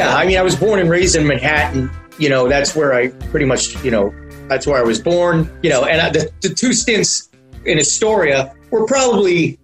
Yeah, I mean, I was born and raised in Manhattan. You know, that's where I pretty much, you know, that's where I was born. You know, and I, the, the two stints in Astoria were probably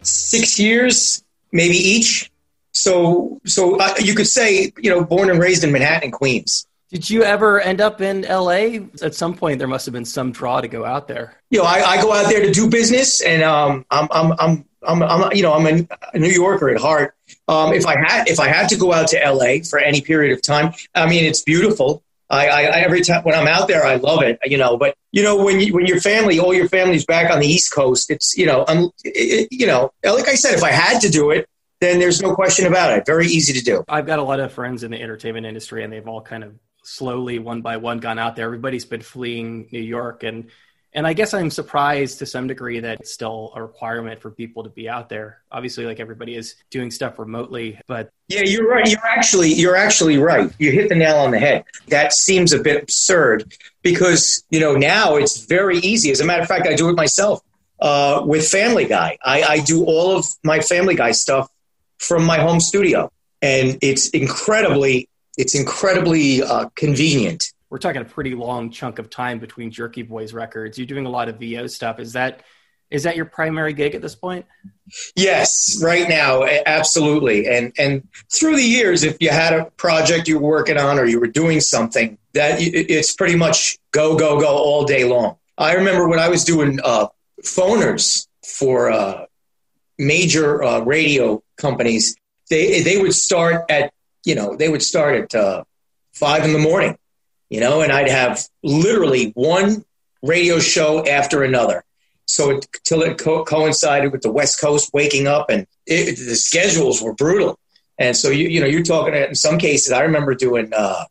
six years, maybe each. So, so uh, you could say, you know, born and raised in Manhattan, Queens. Did you ever end up in LA? At some point, there must have been some draw to go out there. You know, I, I go out there to do business, and um, I'm, I'm, I'm, I'm, I'm, you know, I'm a, a New Yorker at heart. Um, if I had, if I had to go out to LA for any period of time, I mean, it's beautiful. I, I, every time when I'm out there, I love it, you know. But you know, when you, when your family, all your family's back on the East Coast, it's you know, um, it, you know, like I said, if I had to do it, then there's no question about it. Very easy to do. I've got a lot of friends in the entertainment industry, and they've all kind of slowly, one by one, gone out there. Everybody's been fleeing New York, and and I guess I'm surprised to some degree that it's still a requirement for people to be out there. Obviously, like everybody is doing stuff remotely, but yeah, you're right. You're actually you're actually right. You hit the nail on the head. That seems a bit absurd because you know now it's very easy. As a matter of fact, I do it myself uh, with Family Guy. I, I do all of my Family Guy stuff from my home studio, and it's incredibly it's incredibly uh, convenient we're talking a pretty long chunk of time between Jerky Boys records. You're doing a lot of VO stuff. Is that is that your primary gig at this point? Yes, right now, absolutely. And and through the years, if you had a project you were working on or you were doing something, that it's pretty much go go go all day long. I remember when I was doing uh, phoners for uh, major uh, radio companies, they they would start at you know they would start at uh, five in the morning you know, and I'd have literally one radio show after another. So it, till it co- coincided with the West Coast waking up, and it, the schedules were brutal. And so you you know you're talking in some cases. I remember doing uh,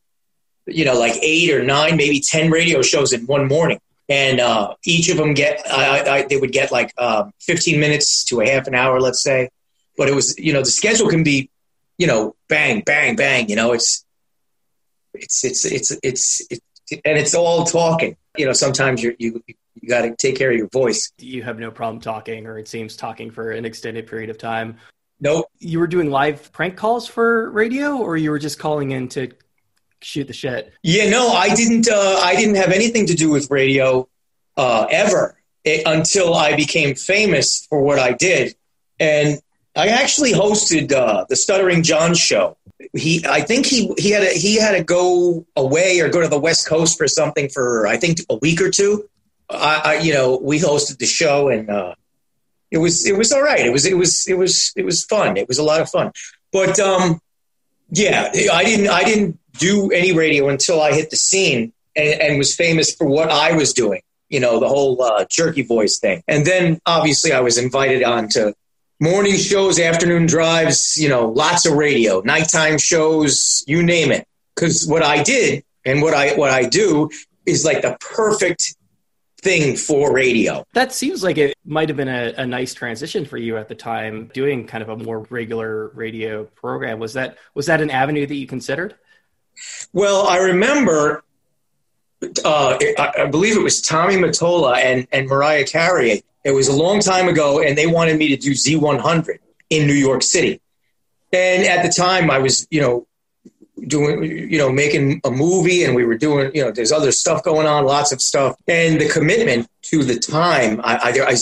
you know like eight or nine, maybe ten radio shows in one morning, and uh, each of them get I, I, they would get like um, 15 minutes to a half an hour, let's say. But it was you know the schedule can be you know bang bang bang. You know it's it's it's it's it's, it's and it's all talking. You know, sometimes you you you got to take care of your voice. You have no problem talking, or it seems talking for an extended period of time. Nope. You were doing live prank calls for radio, or you were just calling in to shoot the shit? Yeah, no, I didn't. Uh, I didn't have anything to do with radio uh, ever it, until I became famous for what I did, and I actually hosted uh, the Stuttering John show he I think he he had a, he had to go away or go to the West Coast for something for I think a week or two. I, I you know we hosted the show and uh, it was it was all right. It was it was it was it was fun. It was a lot of fun. But um, yeah, I didn't I didn't do any radio until I hit the scene and, and was famous for what I was doing. You know the whole uh, jerky voice thing, and then obviously I was invited on to morning shows, afternoon drives, you know, lots of radio, nighttime shows, you name it. Because what I did and what I what I do is like the perfect thing for radio. That seems like it might have been a, a, nice transition for you at the time, doing kind of a more regular radio program. Was that was that an avenue that you considered? Well, I remember. Uh, I, believe it was Tommy Mottola and, and Mariah Carey it was a long time ago, and they wanted me to do Z100 in New York City. And at the time, I was, you know, doing, you know, making a movie, and we were doing, you know, there's other stuff going on, lots of stuff, and the commitment to the time, I, I, I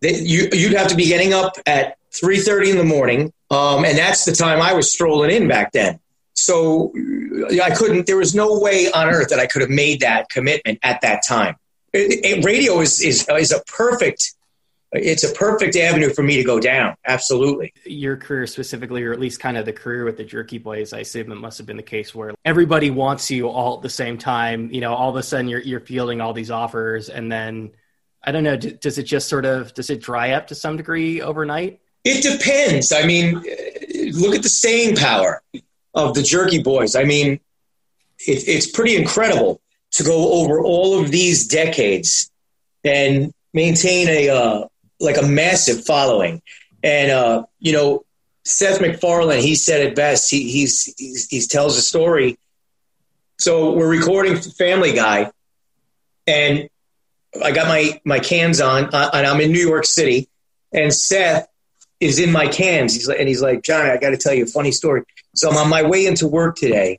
they, you, you'd have to be getting up at 3.30 in the morning um, and that's the time i was strolling in back then. So i couldn't there was no way on earth that i could have made that commitment at that time it, it, radio is, is is a perfect it's a perfect avenue for me to go down. Absolutely. Your career specifically, or at least kind of the career with the Jerky Boys, I assume it must have been the case where everybody wants you all at the same time. You know, all of a sudden you're you're fielding all these offers, and then I don't know, does it just sort of does it dry up to some degree overnight? It depends. I mean, look at the staying power of the Jerky Boys. I mean, it, it's pretty incredible to go over all of these decades and maintain a uh, like a massive following. And uh, you know, Seth MacFarlane, he said it best. He he's, he's he tells a story. So we're recording Family Guy, and I got my my cans on, uh, and I'm in New York City, and Seth is in my cans. He's like, and he's like, Johnny, I got to tell you a funny story. So I'm on my way into work today.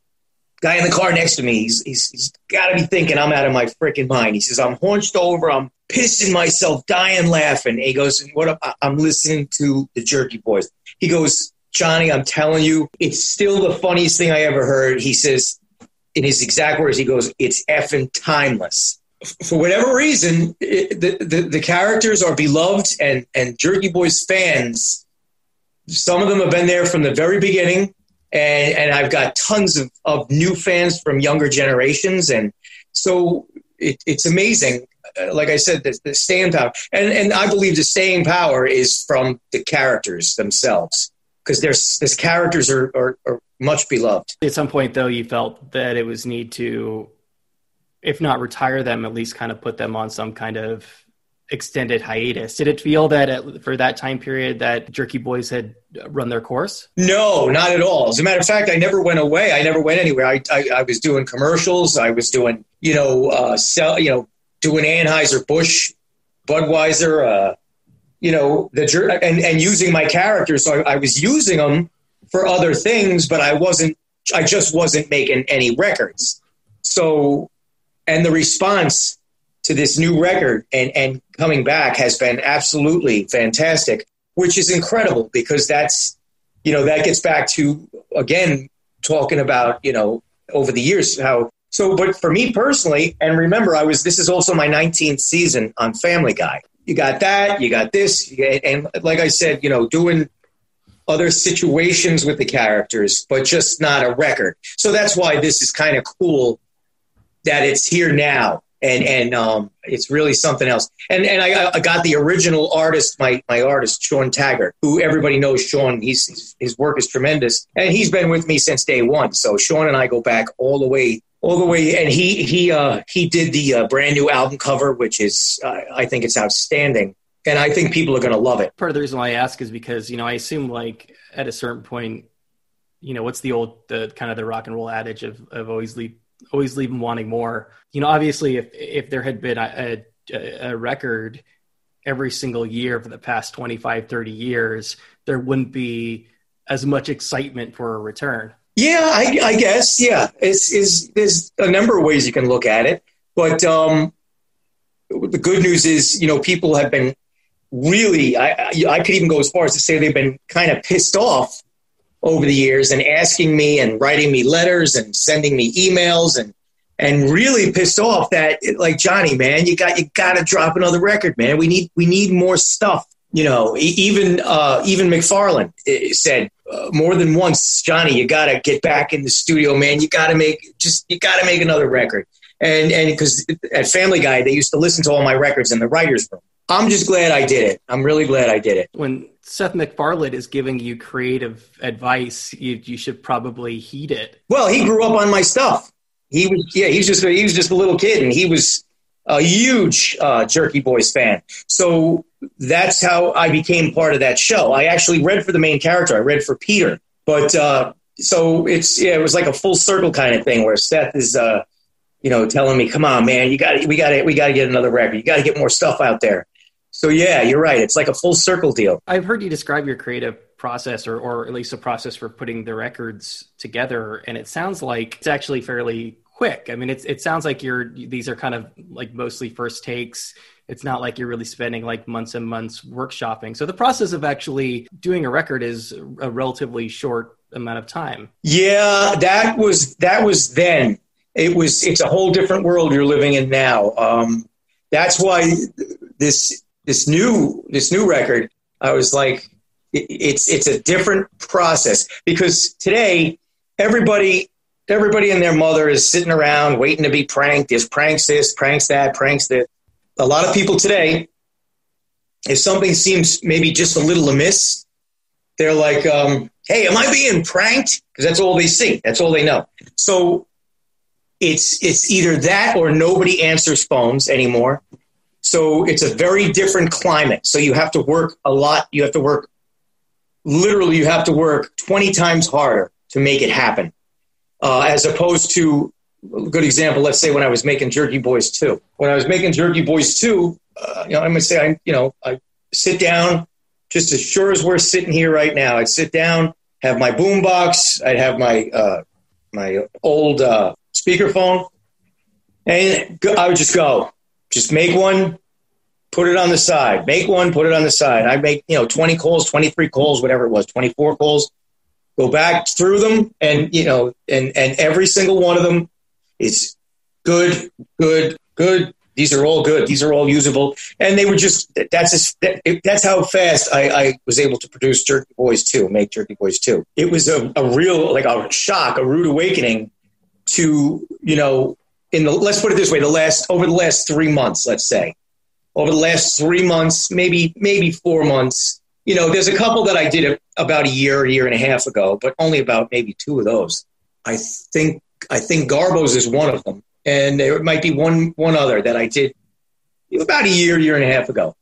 Guy in the car next to me, he's, he's, he's got to be thinking I'm out of my freaking mind. He says, I'm hunched over, I'm pissing myself, dying laughing. he goes, What up? I'm listening to the Jerky Boys. He goes, Johnny, I'm telling you, it's still the funniest thing I ever heard. He says, in his exact words, he goes, It's effing timeless for whatever reason, it, the, the, the characters are beloved, and and Jerky Boys fans. Some of them have been there from the very beginning, and and I've got tons of, of new fans from younger generations, and so it, it's amazing. Uh, like I said, the, the staying power, and and I believe the staying power is from the characters themselves because there's this characters are, are, are much beloved. At some point, though, you felt that it was need to if not retire them, at least kind of put them on some kind of extended hiatus. Did it feel that at, for that time period that Jerky Boys had run their course? No, not at all. As a matter of fact, I never went away. I never went anywhere. I, I, I was doing commercials. I was doing, you know, uh, sell, you know, doing Anheuser Busch, Budweiser, uh, you know, the and and using my characters. So I, I was using them for other things, but I wasn't. I just wasn't making any records. So and the response to this new record and, and coming back has been absolutely fantastic, which is incredible because that's, you know, that gets back to, again, talking about, you know, over the years, how, so, but for me personally, and remember, I was, this is also my 19th season on Family Guy. You got that, you got this, and like I said, you know, doing other situations with the characters, but just not a record. So that's why this is kind of cool that it's here now and and um, it's really something else. And and I, I, got the original artist, my my artist Sean Taggart, who everybody knows. Sean, he's his work is tremendous, and he's been with me since day one. So Sean and I go back all the way, all the way. And he he uh, he did the uh, brand new album cover, which is uh, I think it's outstanding, and I think people are going to love it. Part of the reason why I ask is because you know I assume like at a certain point, you know, what's the old the kind of the rock and roll adage of of always leave always leave them wanting more. You know, obviously, if if there had been a, a, a record every single year for the past 25, 30 years, there wouldn't be as much excitement for a return. Yeah, I, I guess. Yeah, it's, is there's a number of ways you can look at it, but um, the good news is, you know, people have been really. I, I could even go as far as to say they've been kind of pissed off over the years and asking me and writing me letters and sending me emails and and really pissed off that like Johnny man you got you got to drop another record man. We need we need more stuff you know. Even uh, even MacFarlane eh, said uh, more than once Johnny you got to get back in the studio man. You got to make just you got to make another record. And and because at Family Guy they used to listen to all my records in the writers room I'm just glad I did it. I'm really glad I did it. When Seth MacFarlane is giving you creative advice, you, you should probably heed it. Well, he grew up on my stuff. He was, yeah, he's just he was just a little kid, and he was a huge uh, Jerky Boys fan. So that's how I became part of that show. I actually read for the main character. I read for Peter, but uh, so it's yeah, it was like a full circle kind of thing where Seth is. Uh, you know, telling me, "Come on, man, you got we got to we got to get another record. You got to get more stuff out there." So yeah, you're right. It's like a full circle deal. I've heard you describe your creative process or, or at least a process for putting the records together and it sounds like it's actually fairly quick. I mean, it's, it sounds like you're, these are kind of like mostly first takes. It's not like you're really spending like months and months workshopping. So the process of actually doing a record is a relatively short amount of time. Yeah, that was, that was then. It was, it's a whole different world you're living in now. Um, that's why this this new this new record, I was like, it, it's it's a different process because today everybody everybody and their mother is sitting around waiting to be pranked. There's pranks this, pranks that, pranks that. A lot of people today, if something seems maybe just a little amiss, they're like, um, "Hey, am I being pranked?" Because that's all they see. That's all they know. So it's it's either that or nobody answers phones anymore. So it's a very different climate. So you have to work a lot. You have to work, literally, you have to work 20 times harder to make it happen. Uh, as opposed to, a good example, let's say when I was making Jerky Boys 2. When I was making Jerky Boys 2, uh, you know, I'm going to say, I, you know, I sit down, just as sure as we're sitting here right now. I'd sit down, have my boombox, I'd have my uh, my old uh, speakerphone, and I would just go, just make one, put it on the side, make one, put it on the side. I make you know twenty calls, twenty three calls, whatever it was, twenty four calls. Go back through them, and you know, and and every single one of them is good, good, good. These are all good. These are all usable, and they were just that's just, that's how fast I, I was able to produce Jerky Boys two, make Jerky Boys two. It was a, a real like a shock, a rude awakening to you know in the let's put it this way the last over the last three months let's say. Over the last three months maybe maybe four months. You know there's a couple that i did about a year a year and a half ago but only about maybe two of those. I think i think garbo's is one of them. And there might be one one other that i did about a year year and a half ago.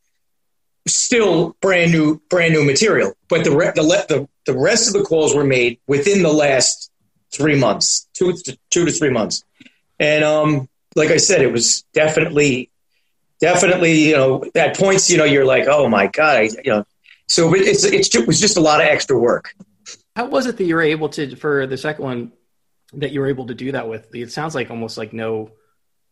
Still brand new brand new material. But the the, the, the rest of the calls were made within the last three months two to two to three months and um, like I said, it was definitely, definitely, you know, at points, you know, you're like, oh my god, I, you know. So it's, it's it was just a lot of extra work. How was it that you were able to for the second one that you were able to do that with? It sounds like almost like no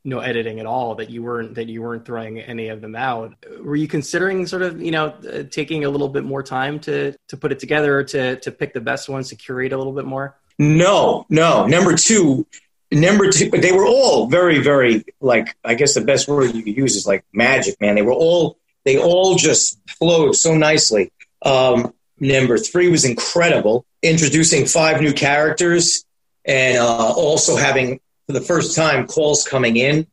no editing at all that you weren't that you weren't throwing any of them out were you considering sort of you know uh, taking a little bit more time to to put it together to to pick the best ones to curate a little bit more no no number two Number two, but they were all very, very like I guess the best word you could use is like magic, man. They were all they all just flowed so nicely. Um, number three was incredible, introducing five new characters and uh, also having for the first time calls coming in.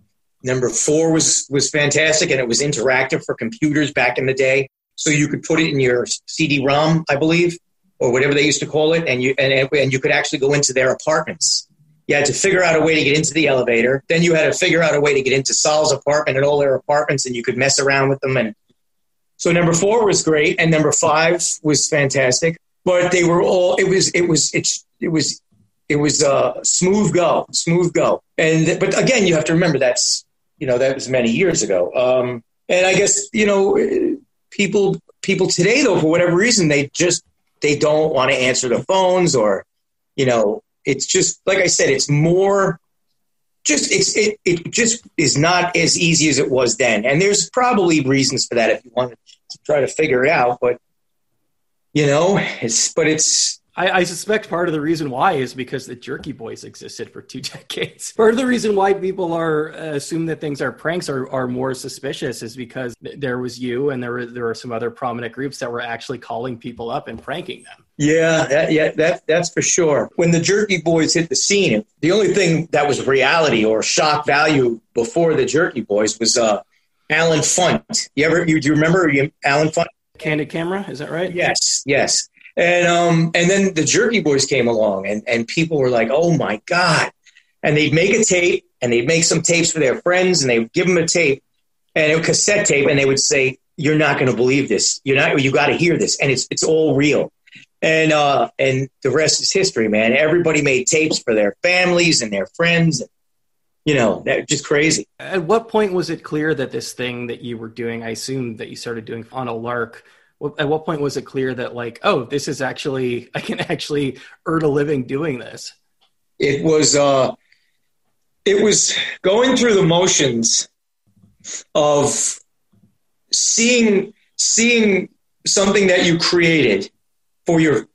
Number four was was fantastic, and it was interactive for computers back in the day, so you could put it in your CD-ROM, I believe, or whatever they used to call it, and you and and you could actually go into their apartments you had to figure out a way to get into the elevator. Then you had to figure out a way to get into Sal's apartment and all their apartments, and you could mess around with them. And so number four was great, and number five was fantastic. But they were all it was it was it's it was it was a uh, smooth go, smooth go. And but again, you have to remember that's you know that was many years ago. Um, and I guess you know people people today though for whatever reason they just they don't want to answer the phones or you know it's just like I said, it's more just it's it, it just is not as easy as it was then. And there's probably reasons for that if you want to try to figure it out, but you know, it's but it's I, I, suspect part of the reason why is because the Jerky Boys existed for two decades. Part of the reason why people are uh, assume that things are pranks are, are more suspicious is because th- there was you and there were there were some other prominent groups that were actually calling people up and pranking them. Yeah, that, yeah, that that's for sure. When the Jerky Boys hit the scene, the only thing that was reality or shock value before the Jerky Boys was uh, Allen Funt. You ever you do you remember Allen Funt? Candid Camera, is that right? Yes, yes. And um, and then the Jerky Boys came along, and and people were like, "Oh my god!" And they'd make a tape, and they'd make some tapes for their friends, and they would give them a tape, and a cassette tape, and they would say, "You're not going to believe this. You're not. You got to hear this, and it's it's all real." And uh, and the rest is history, man. Everybody made tapes for their families and their friends. And, you know, that just crazy. At what point was it clear that this thing that you were doing, I assume that you started doing on a lark, at what point was it clear that like oh this is actually i can actually earn a living doing this it was uh it was going through the motions of seeing seeing something that you created for your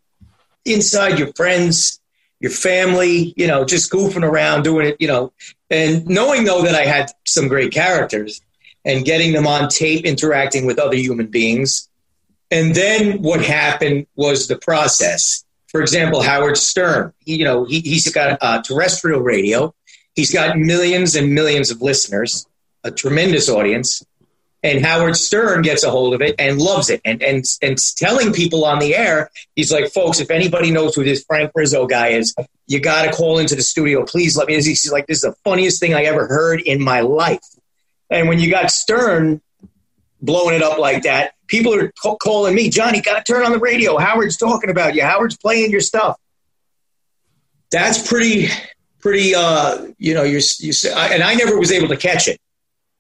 inside your friends your family you know just goofing around doing it you know and knowing though that i had some great characters and getting them on tape interacting with other human beings and then what happened was the process. For example, Howard Stern, he, you know, he, he's got a terrestrial radio. He's got millions and millions of listeners, a tremendous audience. And Howard Stern gets a hold of it and loves it and, and, and telling people on the air, he's like, folks, if anybody knows who this Frank Rizzo guy is, you got to call into the studio. Please let me. He's like, this is the funniest thing I ever heard in my life. And when you got Stern blowing it up like that, people are calling me, Johnny, got to turn on the radio. Howard's talking about you. Howard's playing your stuff. That's pretty, pretty. Uh, you know, you're, you and I never was able to catch it.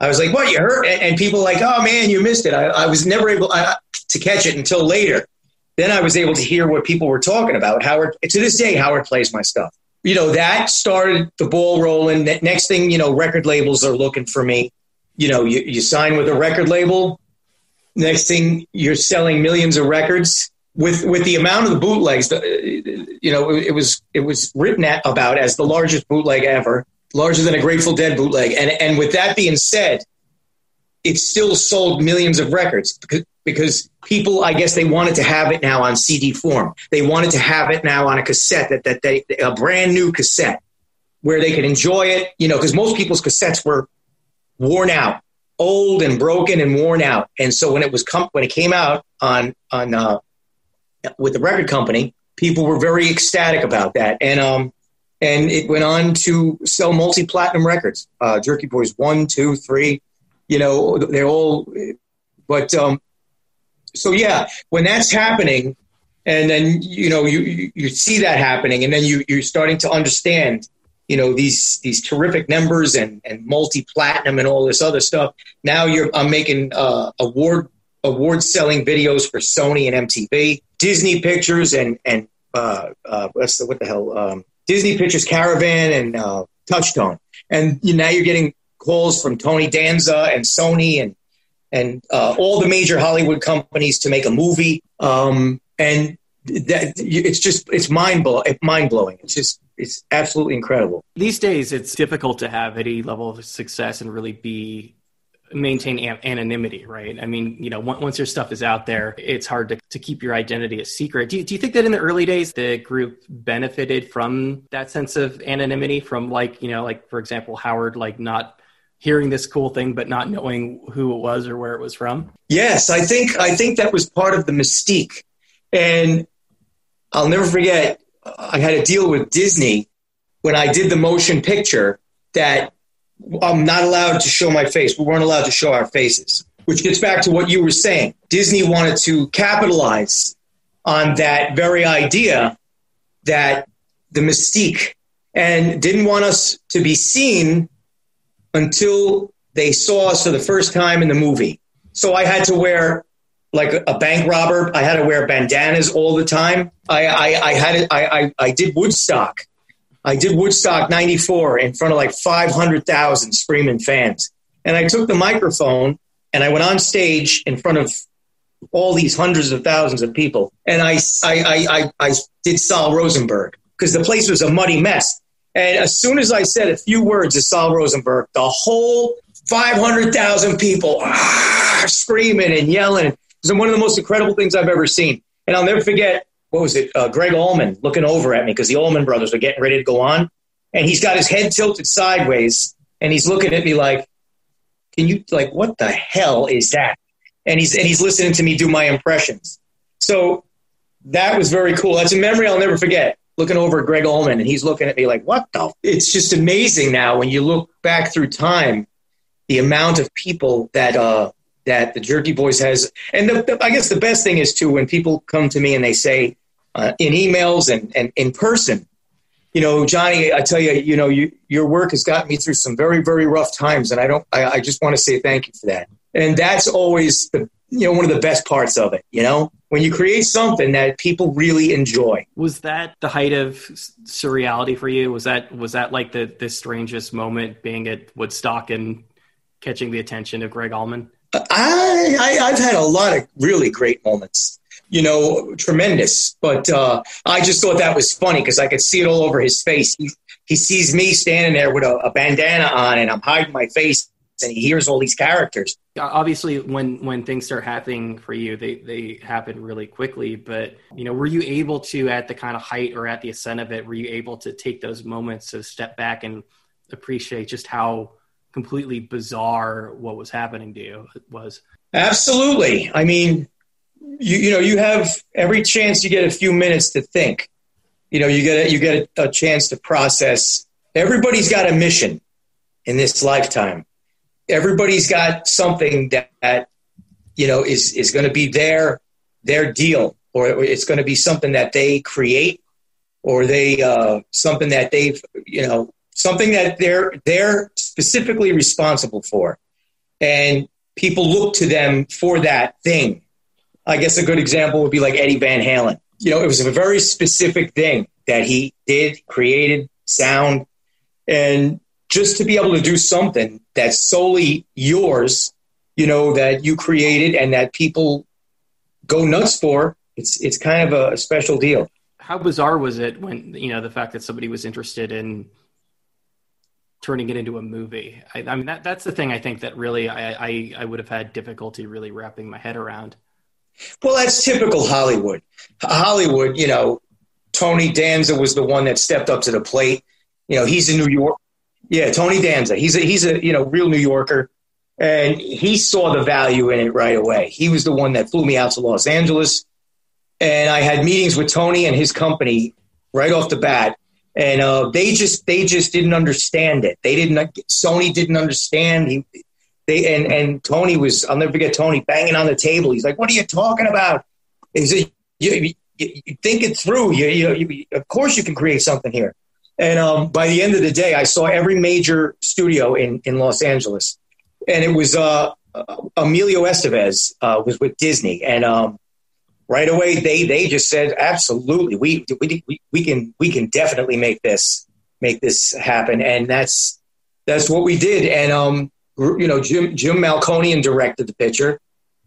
I was like, "What you heard?" And, people like, "Oh man, you missed it." I, I was never able. I, to catch it until later. Then I was able to hear what people were talking about. Howard, to this day, Howard plays my stuff. You know, that started the ball rolling. Next thing, you know, record labels are looking for me. You know, you, you sign with a record label. Next thing, you're selling millions of records with with the amount of the bootlegs. You know, it was it was written about as the largest bootleg ever, larger than a Grateful Dead bootleg. And and with that being said, it still sold millions of records because, because people, I guess, they wanted to have it now on CD form. They wanted to have it now on a cassette that that they a brand new cassette where they could enjoy it. You know, because most people's cassettes were worn out, old and broken and worn out. And so when it was com- when it came out on on uh, with the record company, people were very ecstatic about that. And um and it went on to sell multi platinum records. Uh, Jerky Boys one, two, three you know, they're all, but, um, so yeah, when that's happening, and then you know you you see that happening, and then you you're starting to understand, you know, these these terrific numbers and and multi platinum and all this other stuff. Now you're I'm making uh, award award selling videos for Sony and MTV, Disney Pictures, and and uh, uh, what's the what the hell um, Disney Pictures Caravan and uh, Touchstone, and you, now you're getting calls from Tony Danza and Sony and and uh, all the major Hollywood companies to make a movie. Um, and that it's just it's mind blowing. Mind blowing. It's just it's absolutely incredible. These days, it's difficult to have any level of success and really be maintain anonymity, right? I mean, you know, once your stuff is out there, it's hard to, to keep your identity a secret. Do you, do you think that in the early days, the group benefited from that sense of anonymity from like, you know, like, for example, Howard, like not hearing this cool thing but not knowing who it was or where it was from? Yes, I think I think that was part of the mystique. And I'll never forget I had a deal with Disney when I did the motion picture that I'm not allowed to show my face. We weren't allowed to show our faces, which gets back to what you were saying. Disney wanted to capitalize on that very idea that the mystique and didn't want us to be seen until they saw us for the first time in the movie. So I had to wear like a bank robber. I had to wear bandanas all the time. I, I, I had I, I, I did Woodstock. I did Woodstock 94 in front of like 500,000 screaming fans. And I took the microphone and I went on stage in front of all these hundreds of thousands of people. And I, I, I, I, did Sol Rosenberg because the place was a muddy mess. And as soon as I said a few words to Sol Rosenberg, the whole 500,000 people ah, screaming and yelling. It was one of the most incredible things I've ever seen. And I'll never forget, what was it? Uh, Gregg Allman looking over at me because the Allman brothers were getting ready to go on. And he's got his head tilted sideways and he's looking at me like, can you, like, what the hell is that? And he's, and he's listening to me do my impressions. So that was very cool. That's a memory I'll never forget looking over at Gregg Allman and he's looking at me like, what the? It's just amazing now when you look back through time, the amount of people that, uh, that the Jerky Boys has. And the, the, I guess the best thing is too, when people come to me and they say uh, in emails and, and in person, you know, Johnny, I tell you, you know, you, your work has gotten me through some very, very rough times. And I don't, I, I just want to say thank you for that. And that's always the, you know, one of the best parts of it, you know? when you create something that people really enjoy. Was that the height of surreality for you? Was that was that like the the strangest moment being at Woodstock and catching the attention of Gregg Allman? I, I have had a lot of really great moments. You know, tremendous. But uh, I just thought that was funny because I could see it all over his face. He he sees me standing there with a, a bandana on, and I'm hiding my face and he hears all these characters. Obviously, when when things start happening for you, they they happen really quickly. But you know, were you able to, at the kind of height or at the ascent of it, were you able to take those moments to step back and appreciate just how completely bizarre what was happening to you was? Absolutely. I mean, you you know, you have every chance you get a few minutes to think. You know, you get a, you get a, a chance to process. Everybody's got a mission in this lifetime everybody's got something that, that you know is is going to be their their deal, or it's going to be something that they create, or they uh, something that they've you know something that they're they're specifically responsible for, and people look to them for that thing. I guess a good example would be like Eddie Van Halen. You know, it was a very specific thing that he did, created, sound, and just to be able to do something that's solely yours, you know, that you created and that people go nuts for, it's it's kind of a, special deal. How bizarre was it when you know the fact that somebody was interested in turning it into a movie? I, I mean, that that's the thing I think that really I, I I would have had difficulty really wrapping my head around. Well, that's typical Hollywood. Hollywood, you know, Tony Danza was the one that stepped up to the plate. You know, he's in New York. Yeah, Tony Danza. He's a he's a you know real New Yorker, and he saw the value in it right away. He was the one that flew me out to Los Angeles, and I had meetings with Tony and his company right off the bat, and uh, they just they just didn't understand it. They didn't. Sony didn't understand. He they and and Tony was. I'll never forget Tony banging on the table. He's like, "What are you talking about?" He said, you, you, you think it through. You, you, of course, you can create something here. And um, by the end of the day, I saw every major studio in, in Los Angeles, and it was uh, Emilio Estevez uh, was with Disney, and um, right away they they just said absolutely we, we we can we can definitely make this make this happen, and that's that's what we did. And um, you know Jim Jim Melkonian directed the picture,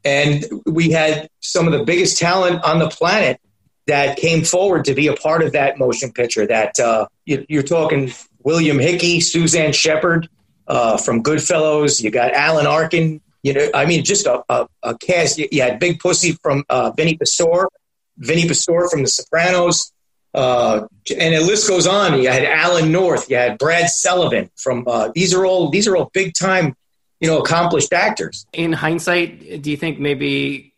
and we had some of the biggest talent on the planet that came forward to be a part of that motion picture. That uh, you, are talking William Hickey, Suzanne Shepherd uh, from Goodfellas. You got Alan Arkin. You know, I mean, just a, a, a cast. You, you, had Big Pussy from uh, Vinny Pastore, Vinny Pastore from The Sopranos. Uh, and the list goes on. You had Alan North, you had Brad Sullivan from. Uh, these are all these are all big time, you know, accomplished actors. In hindsight, do you think maybe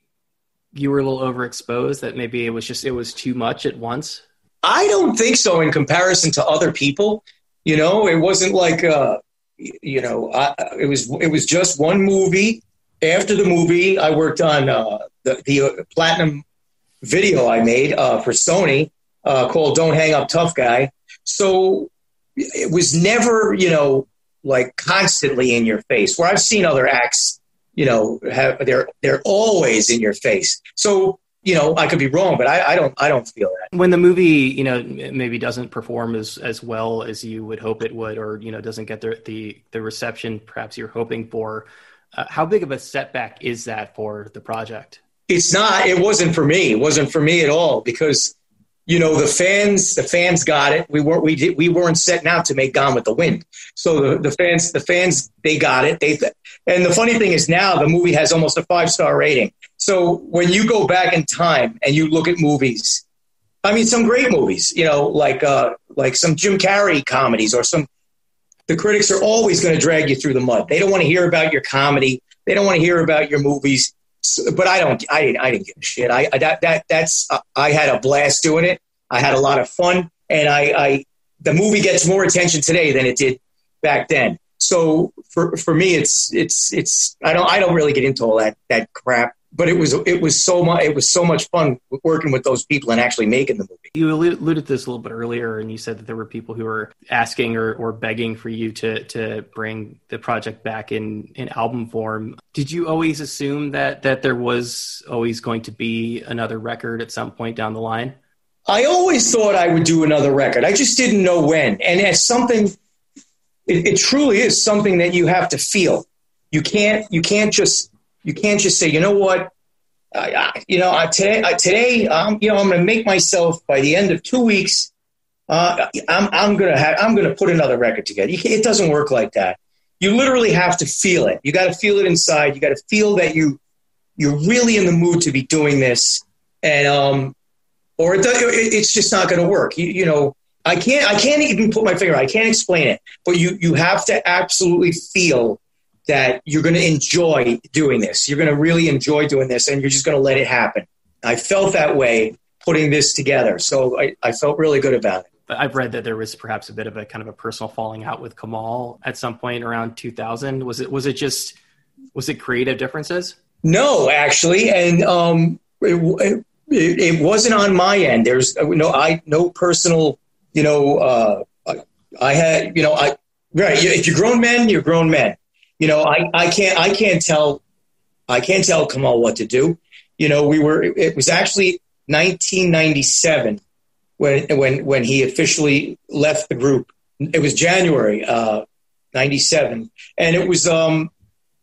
you were a little overexposed that maybe it was just it was too much at once i don't think so in comparison to other people you know it wasn't like uh you know I, it was it was just one movie after the movie i worked on uh the, the uh, platinum video i made uh for sony uh called don't hang up tough guy so it was never you know like constantly in your face where i've seen other acts you know, have, they're they're always in your face. So you know, I could be wrong, but I, I, don't I don't feel that. When the movie, you know, maybe doesn't perform as as well as you would hope it would, or you know, doesn't get the the, the reception perhaps you're hoping for, uh, how big of a setback is that for the project? It's not. It wasn't for me. It wasn't for me at all because you know the fans the fans got it. We weren't we did we weren't setting out to make gone with the wind. So the, the fans the fans they got it. They and the funny thing is now the movie has almost a five star rating. So when you go back in time and you look at movies i mean some great movies you know like uh like some jim carrey comedies or some the critics are always going to drag you through the mud. They don't want to hear about your comedy. They don't want to hear about your movies but I don't. I didn't. I didn't give a shit. I, I that that that's. Uh, I had a blast doing it. I had a lot of fun, and I, I the movie gets more attention today than it did back then. So for for me, it's it's it's. I don't I don't really get into all that that crap but it was it was so much it was so much fun working with those people and actually making the movie. You alluded to this a little bit earlier, and you said that there were people who were asking or, or begging for you to to bring the project back in in album form. Did you always assume that that there was always going to be another record at some point down the line? I always thought I would do another record. I just didn't know when, and it's something. It, it truly is something that you have to feel. You can't you can't just you can't just say, you know what, I, you know, I, today, I, today, um, you know, I'm going to make myself by the end of two weeks. Uh, I'm, I'm going to have, I'm going to put another record together. it doesn't work like that. You literally have to feel it. You got to feel it inside. You got to feel that you, you're really in the mood to be doing this. And, um, or it, it's just not going to work. You, you know, I can't, I can't even put my finger. I can't explain it, but you, you have to absolutely feel that you're going to enjoy doing this. You're going to really enjoy doing this, and you're just going to let it happen. I felt that way putting this together, so I, I felt really good about it. I've read that there was perhaps a bit of a kind of a personal falling out with Kamal at some point around 2000. Was it was it just was it creative differences? No, actually, and um, it, it, it wasn't on my end. There's no I no personal, you know. Uh, I had you know I right. If you're grown men, you're grown men. You know, I, I can't I can't tell I can't tell Kamal what to do. You know, we were. It was actually 1997 when when when he officially left the group. It was January uh, 97 and it was um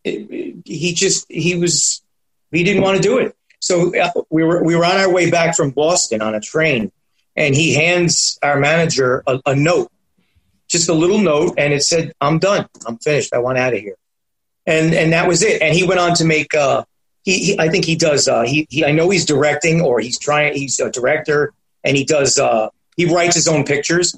it, he just he was he didn't want to do it. So uh, we were we were on our way back from Boston on a train and he hands our manager a, a note. Just a little note and it said I'm done. I'm finished. I want out of here. And and that was it. And he went on to make uh he, he, I think he does. Uh, he, he, I know he's directing, or he's trying. He's a director, and he does. Uh, he writes his own pictures,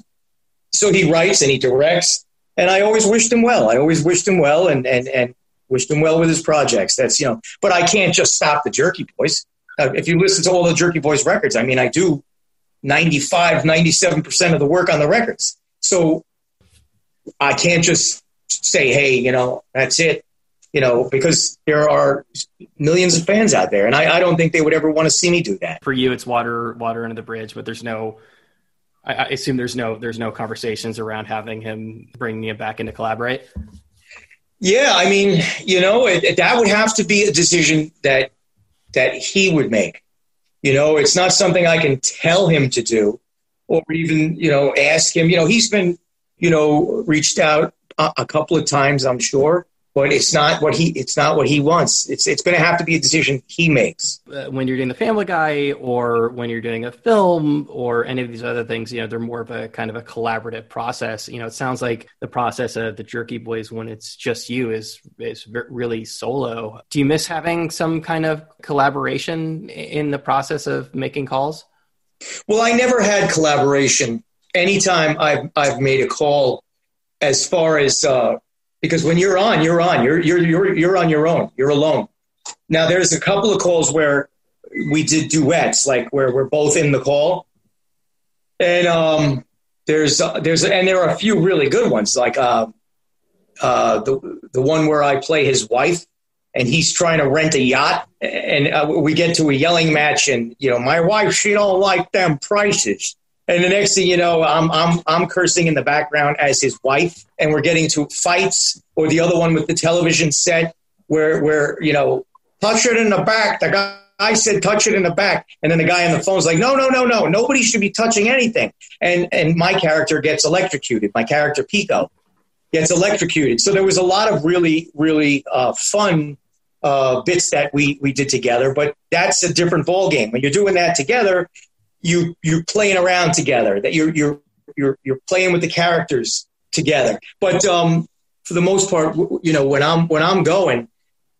so he writes and he directs. And I always wished him well. I always wished him well, and and and wished him well with his projects. That's you know. But I can't just stop the Jerky Boys. Uh, if you listen to all the Jerky Boys records, I mean, I do 95, 97 percent of the work on the records. So I can't just say, hey, you know, that's it you know, because there are millions of fans out there, and I, I don't think they would ever want to see me do that. For you, it's water water under the bridge, but there's no. I, I assume there's no there's no conversations around having him bringing him back in to collaborate. Yeah, I mean, you know, it, it, that would have to be a decision that that he would make. You know, it's not something I can tell him to do, or even you know ask him. You know, he's been you know reached out a, a couple of times, I'm sure but it's not what he it's not what he wants. It's it's going to have to be a decision he makes. Uh, when you're doing the Family Guy, or when you're doing a film, or any of these other things, you know, they're more of a kind of a collaborative process. You know, it sounds like the process of the Jerky Boys when it's just you is is really solo. Do you miss having some kind of collaboration in the process of making calls? Well, I never had collaboration. Anytime I've I've made a call, as far as uh, because when you're on, you're on. You're you're you're you're on your own. You're alone. Now there's a couple of calls where we did duets, like where we're both in the call, and um, there's uh, there's and there are a few really good ones, like uh, uh, the the one where I play his wife, and he's trying to rent a yacht, and uh, we get to a yelling match, and you know my wife she don't like them prices, and the next thing you know, I'm I'm I'm cursing in the background as his wife, and we're getting to fights. Or the other one with the television set, where where you know, touch it in the back. The guy. Said touch it in the back, and then the guy on the phone's like, "No, no, no, no! Nobody should be touching anything." And and my character gets electrocuted. My character Pico gets electrocuted. So there was a lot of really, really uh, fun uh, bits that we we did together. But that's a different ball game. When you're doing that together, you you're playing around together, that you're you're you're you're playing with the characters together. But um, for the most part, you know, when I'm when I'm going,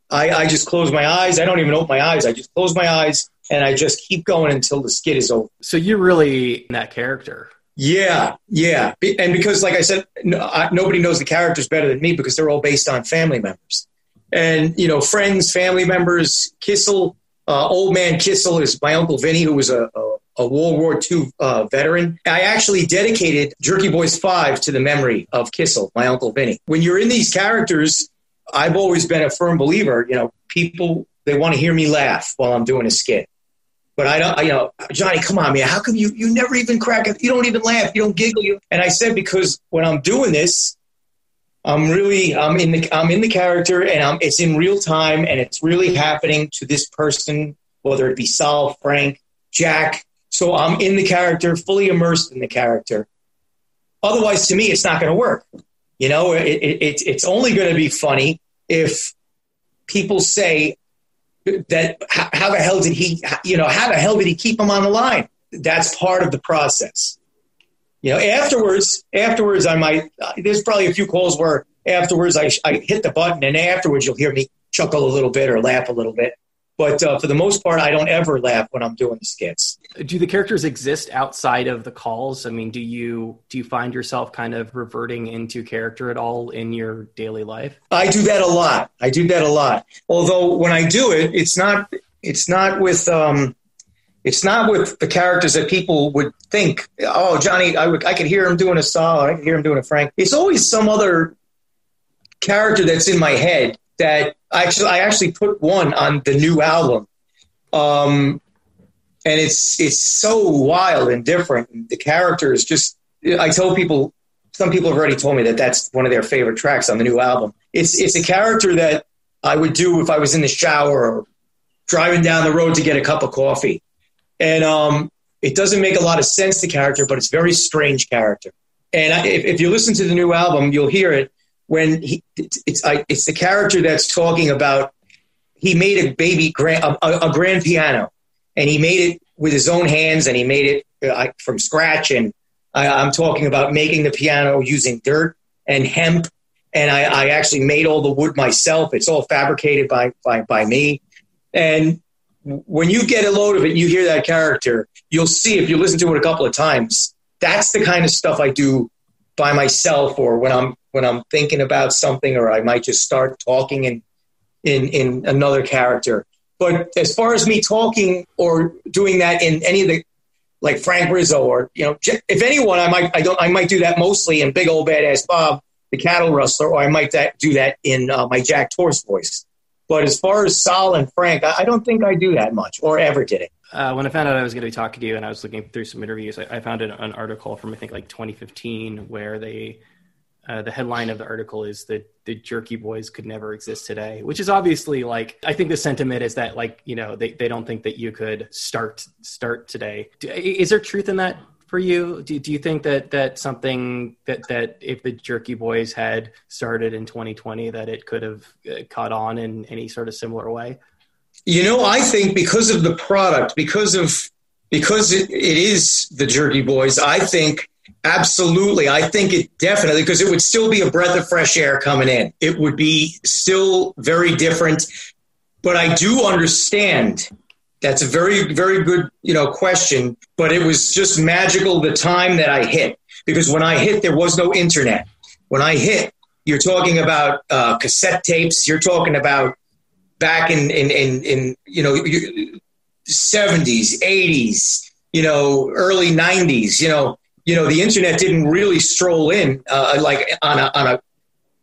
I, I just close my eyes. I don't even open my eyes. I just close my eyes and I just keep going until the skit is over. So you're really in that character. Yeah, yeah, and because, like I said, no, I, nobody knows the characters better than me because they're all based on family members, and you know, friends, family members. Kissel, uh, old man Kissel is my uncle Vinny, who was a, a a World War II uh, veteran. I actually dedicated Jerky Boys 5 to the memory of Kissel, my Uncle Vinny. When you're in these characters, I've always been a firm believer, you know, people, they want to hear me laugh while I'm doing a skit. But I don't, you know, Johnny, come on, man. How come you, you never even crack? You don't even laugh. You don't giggle. You. And I said, because when I'm doing this, I'm really, I'm in the, I'm in the character and I'm, it's in real time and it's really happening to this person, whether it be Sal, Frank, Jack, so I'm in the character, fully immersed in the character. Otherwise, to me, it's not going to work. You know, it, it, it's only going to be funny if people say that how the hell did he, you know, how the hell did he keep him on the line? That's part of the process. You know, afterwards, afterwards, I might, uh, there's probably a few calls where afterwards I, I hit the button and afterwards you'll hear me chuckle a little bit or laugh a little bit. But uh, for the most part, I don't ever laugh when I'm doing the skits. Do the characters exist outside of the calls? I mean, do you do you find yourself kind of reverting into character at all in your daily life? I do that a lot. I do that a lot. Although when I do it, it's not it's not with um, it's not with the characters that people would think. Oh, Johnny, I, would, I could hear him doing a Sal. I could hear him doing a Frank. It's always some other character that's in my head that actually I actually put one on the new album. Um, and it's it's so wild and different. The character is just I tell people some people have already told me that that's one of their favorite tracks on the new album. It's it's a character that I would do if I was in the shower or driving down the road to get a cup of coffee. And um, it doesn't make a lot of sense, the character, but it's very strange character. And I, if, if, you listen to the new album, you'll hear it when he, it's, it's, it's the character that's talking about he made a baby grand, a, a, grand piano and he made it with his own hands and he made it uh, from scratch. And I, I'm talking about making the piano using dirt and hemp and I, I, actually made all the wood myself. It's all fabricated by by, by me. And when you get a load of it, you hear that character. You'll see if you listen to it a couple of times. That's the kind of stuff I do by myself, or when I'm when I'm thinking about something, or I might just start talking in in in another character. But as far as me talking or doing that in any of the like Frank Rizzo or you know if anyone I might I don't I might do that mostly in Big Old Badass Bob the cattle rustler or I might that, do that in uh, my Jack Tors voice. But as far as Sal and Frank, I, I don't think I do that much or ever did it. Uh, when I found out I was going to be talking to you and I was looking through some interviews, I, I found an, an, article from I think like 2015 where they uh, the headline of the article is that the Jerky Boys could never exist today, which is obviously like I think the sentiment is that like you know they, they don't think that you could start start today. Is there truth in that? for you? Do, do you think that that something that that if the Jerky Boys had started in 2020, that it could have uh, caught on in any sort of similar way? You know, I think because of the product, because of because it, it is the Jerky Boys, I think absolutely. I think it definitely because it would still be a breath of fresh air coming in. It would be still very different. But I do understand that's a very, very good, you know, question. But it was just magical the time that I hit because when I hit, there was no internet. When I hit, you're talking about uh, cassette tapes. You're talking about back in in in, in you know seventies, eighties, you know, early nineties. You know, you know, the internet didn't really stroll in uh, like on a on a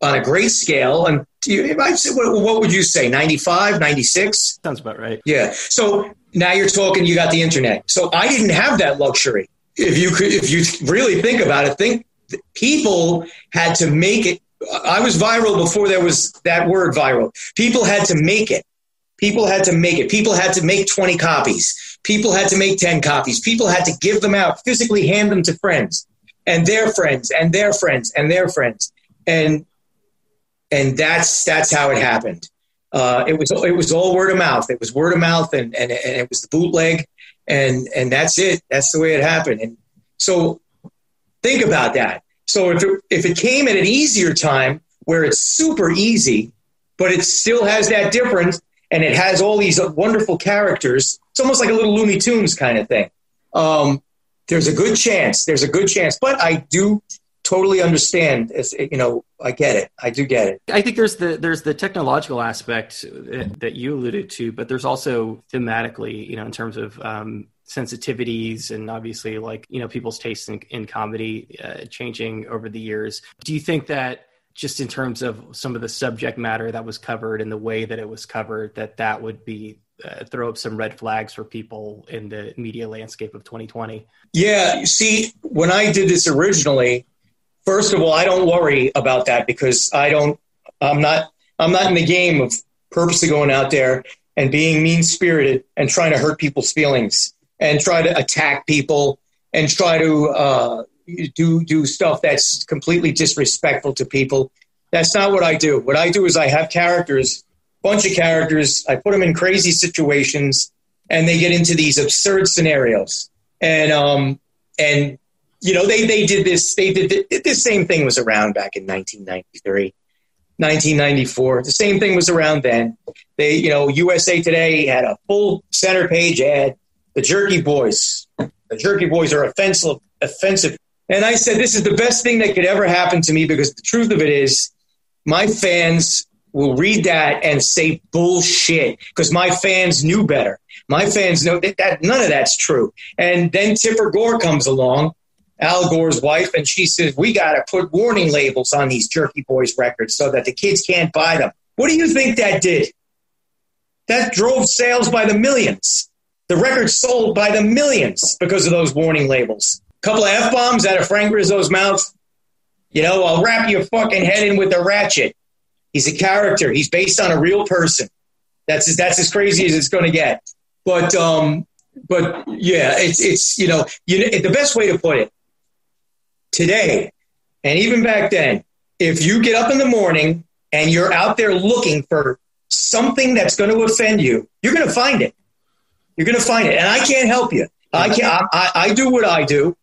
on a great scale. And you, what would you say 95 96 sounds about right. Yeah. So now you're talking you got the internet. So i didn't have that luxury. If you could if you really think about it think people had to make it i was viral before there was that word viral. People had to make it. People had to make it. People had to make 20 copies people had to make 10 copies people had to give them out physically hand them to friends and their friends and their friends and their friends and and that's that's how it happened. Uh, it was it was all word of mouth. It was word of mouth, and, and and it was the bootleg, and and that's it. That's the way it happened. And so think about that. So if it, if it came at an easier time where it's super easy, but it still has that difference, and it has all these wonderful characters, it's almost like a little Looney Tunes kind of thing. Um, there's a good chance. There's a good chance, but I do totally understand. It's, you know, I get it. I do get it. I think there's the there's the technological aspect that you alluded to, but there's also thematically, you know, in terms of um, sensitivities and obviously like you know people's tastes in, in comedy uh, changing over the years. Do you think that? Just in terms of some of the subject matter that was covered and the way that it was covered that that would be uh, throw up some red flags for people in the media landscape of 2020 yeah you see when i did this originally First of all, I don't worry about that because I don't. I'm not. I'm not in the game of purposely going out there and being mean spirited and trying to hurt people's feelings and try to attack people and try to uh, do do stuff that's completely disrespectful to people. That's not what I do. What I do is I have characters, bunch of characters. I put them in crazy situations, and they get into these absurd scenarios. And um, and you know, they, they did this, they did this same thing was around back in 1993, 1994. The same thing was around then. They, you know, USA Today had a full center page ad. The Jerky Boys, the Jerky Boys are offensive, offensive. And I said, this is the best thing that could ever happen to me because the truth of it is, my fans will read that and say bullshit because my fans knew better. My fans know that, that none of that's true. And then Tipper Gore comes along Al Gore's wife, and she says, We got to put warning labels on these Jerky Boys records so that the kids can't buy them. What do you think that did? That drove sales by the millions. The record sold by the millions because of those warning labels. Couple of F bombs out of Frank Rizzo's mouth. You know, I'll wrap your fucking head in with a ratchet. He's a character, he's based on a real person. That's that's as crazy as it's going to get. But um, but yeah, it's it's you know you the best way to put it today, and even back then, if you get up in the morning and you're out there looking for something that's going to offend you, you're going to find it. You're going to find it, and I can't help you. I can I, I do what I do.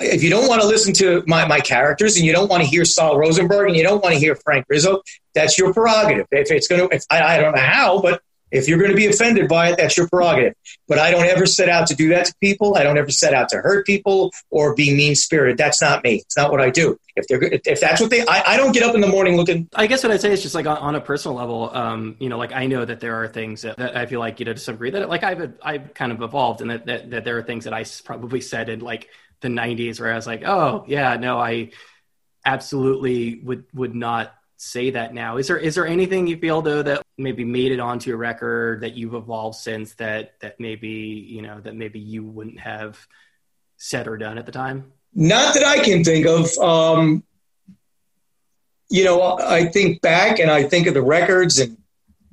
If you don't want to listen to my, my characters and you don't want to hear Sol Rosenberg and you don't want to hear Frank Rizzo, that's your prerogative. If it's going to, if, I, I don't know how, but if you're going to be offended by it, that's your prerogative. But I don't ever set out to do that to people. I don't ever set out to hurt people or be mean spirited. That's not me. It's not what I do. If they're if that's what they, I, I don't get up in the morning looking. I guess what I'd say is just like on, on a personal level, um, you know, like I know that there are things that, that, I feel like you know to some degree that like I've I've kind of evolved and that, that that there are things that I probably said and like the 90s where I was like, oh yeah, no, I absolutely would would not say that now. Is there is there anything you feel though that maybe made it onto a record that you've evolved since that that maybe you know that maybe you wouldn't have said or done at the time? Not that I can think of. Um, you know, I think back and I think of the records, and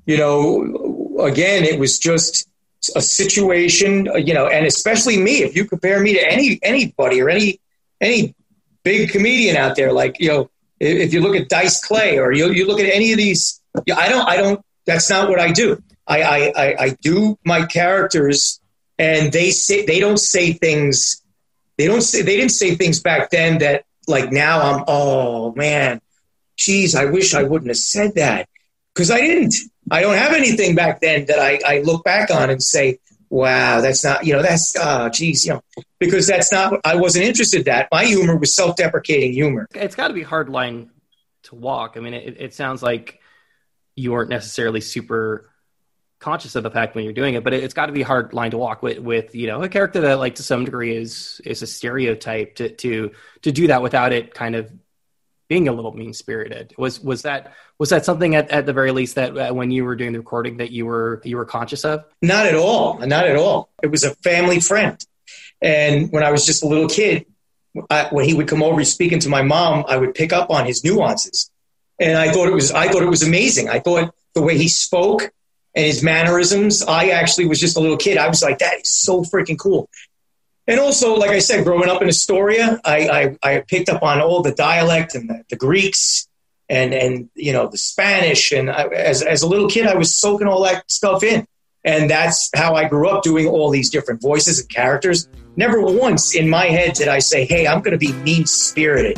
you know, again, it was just a situation. Uh, you know, and especially me. If you compare me to any anybody or any any big comedian out there, like you know if you look at Dice Clay or you, you look at any of these, I don't, I don't, that's not what I do. I, I, I, do my characters and they say, they don't say things, they don't say, they didn't say things back then that like now I'm, oh man, geez, I wish I wouldn't have said that because I didn't. I don't have anything back then that I, I look back on and say, wow, that's not, you know, that's, oh, geez, you know, because that's not, I wasn't interested in that. My humor was self deprecating humor. It's got to be hard line to walk. I mean, it, it sounds like you weren't necessarily super conscious of the fact when you're doing it, but it, has got to be hard line to walk with, with, you know, a character that like to some degree is, is a stereotype to, to, to do that without it kind of being a little mean spirited. Was, was that, was that something at, at the very least that uh, when you were doing the recording that you were you were conscious of? Not at all. Not at all. It was a family friend, and when I was just a little kid, I, when he would come over speaking to my mom, I would pick up on his nuances, and I thought it was I thought it was amazing. I thought the way he spoke and his mannerisms. I actually was just a little kid. I was like, that is so freaking cool. And also, like I said, growing up in Astoria, I, I, I picked up on all the dialect and the, the Greeks and and you know the Spanish. And I, as as a little kid, I was soaking all that stuff in, and that's how I grew up doing all these different voices and characters. Never once in my head did I say, "Hey, I'm going to be mean spirited."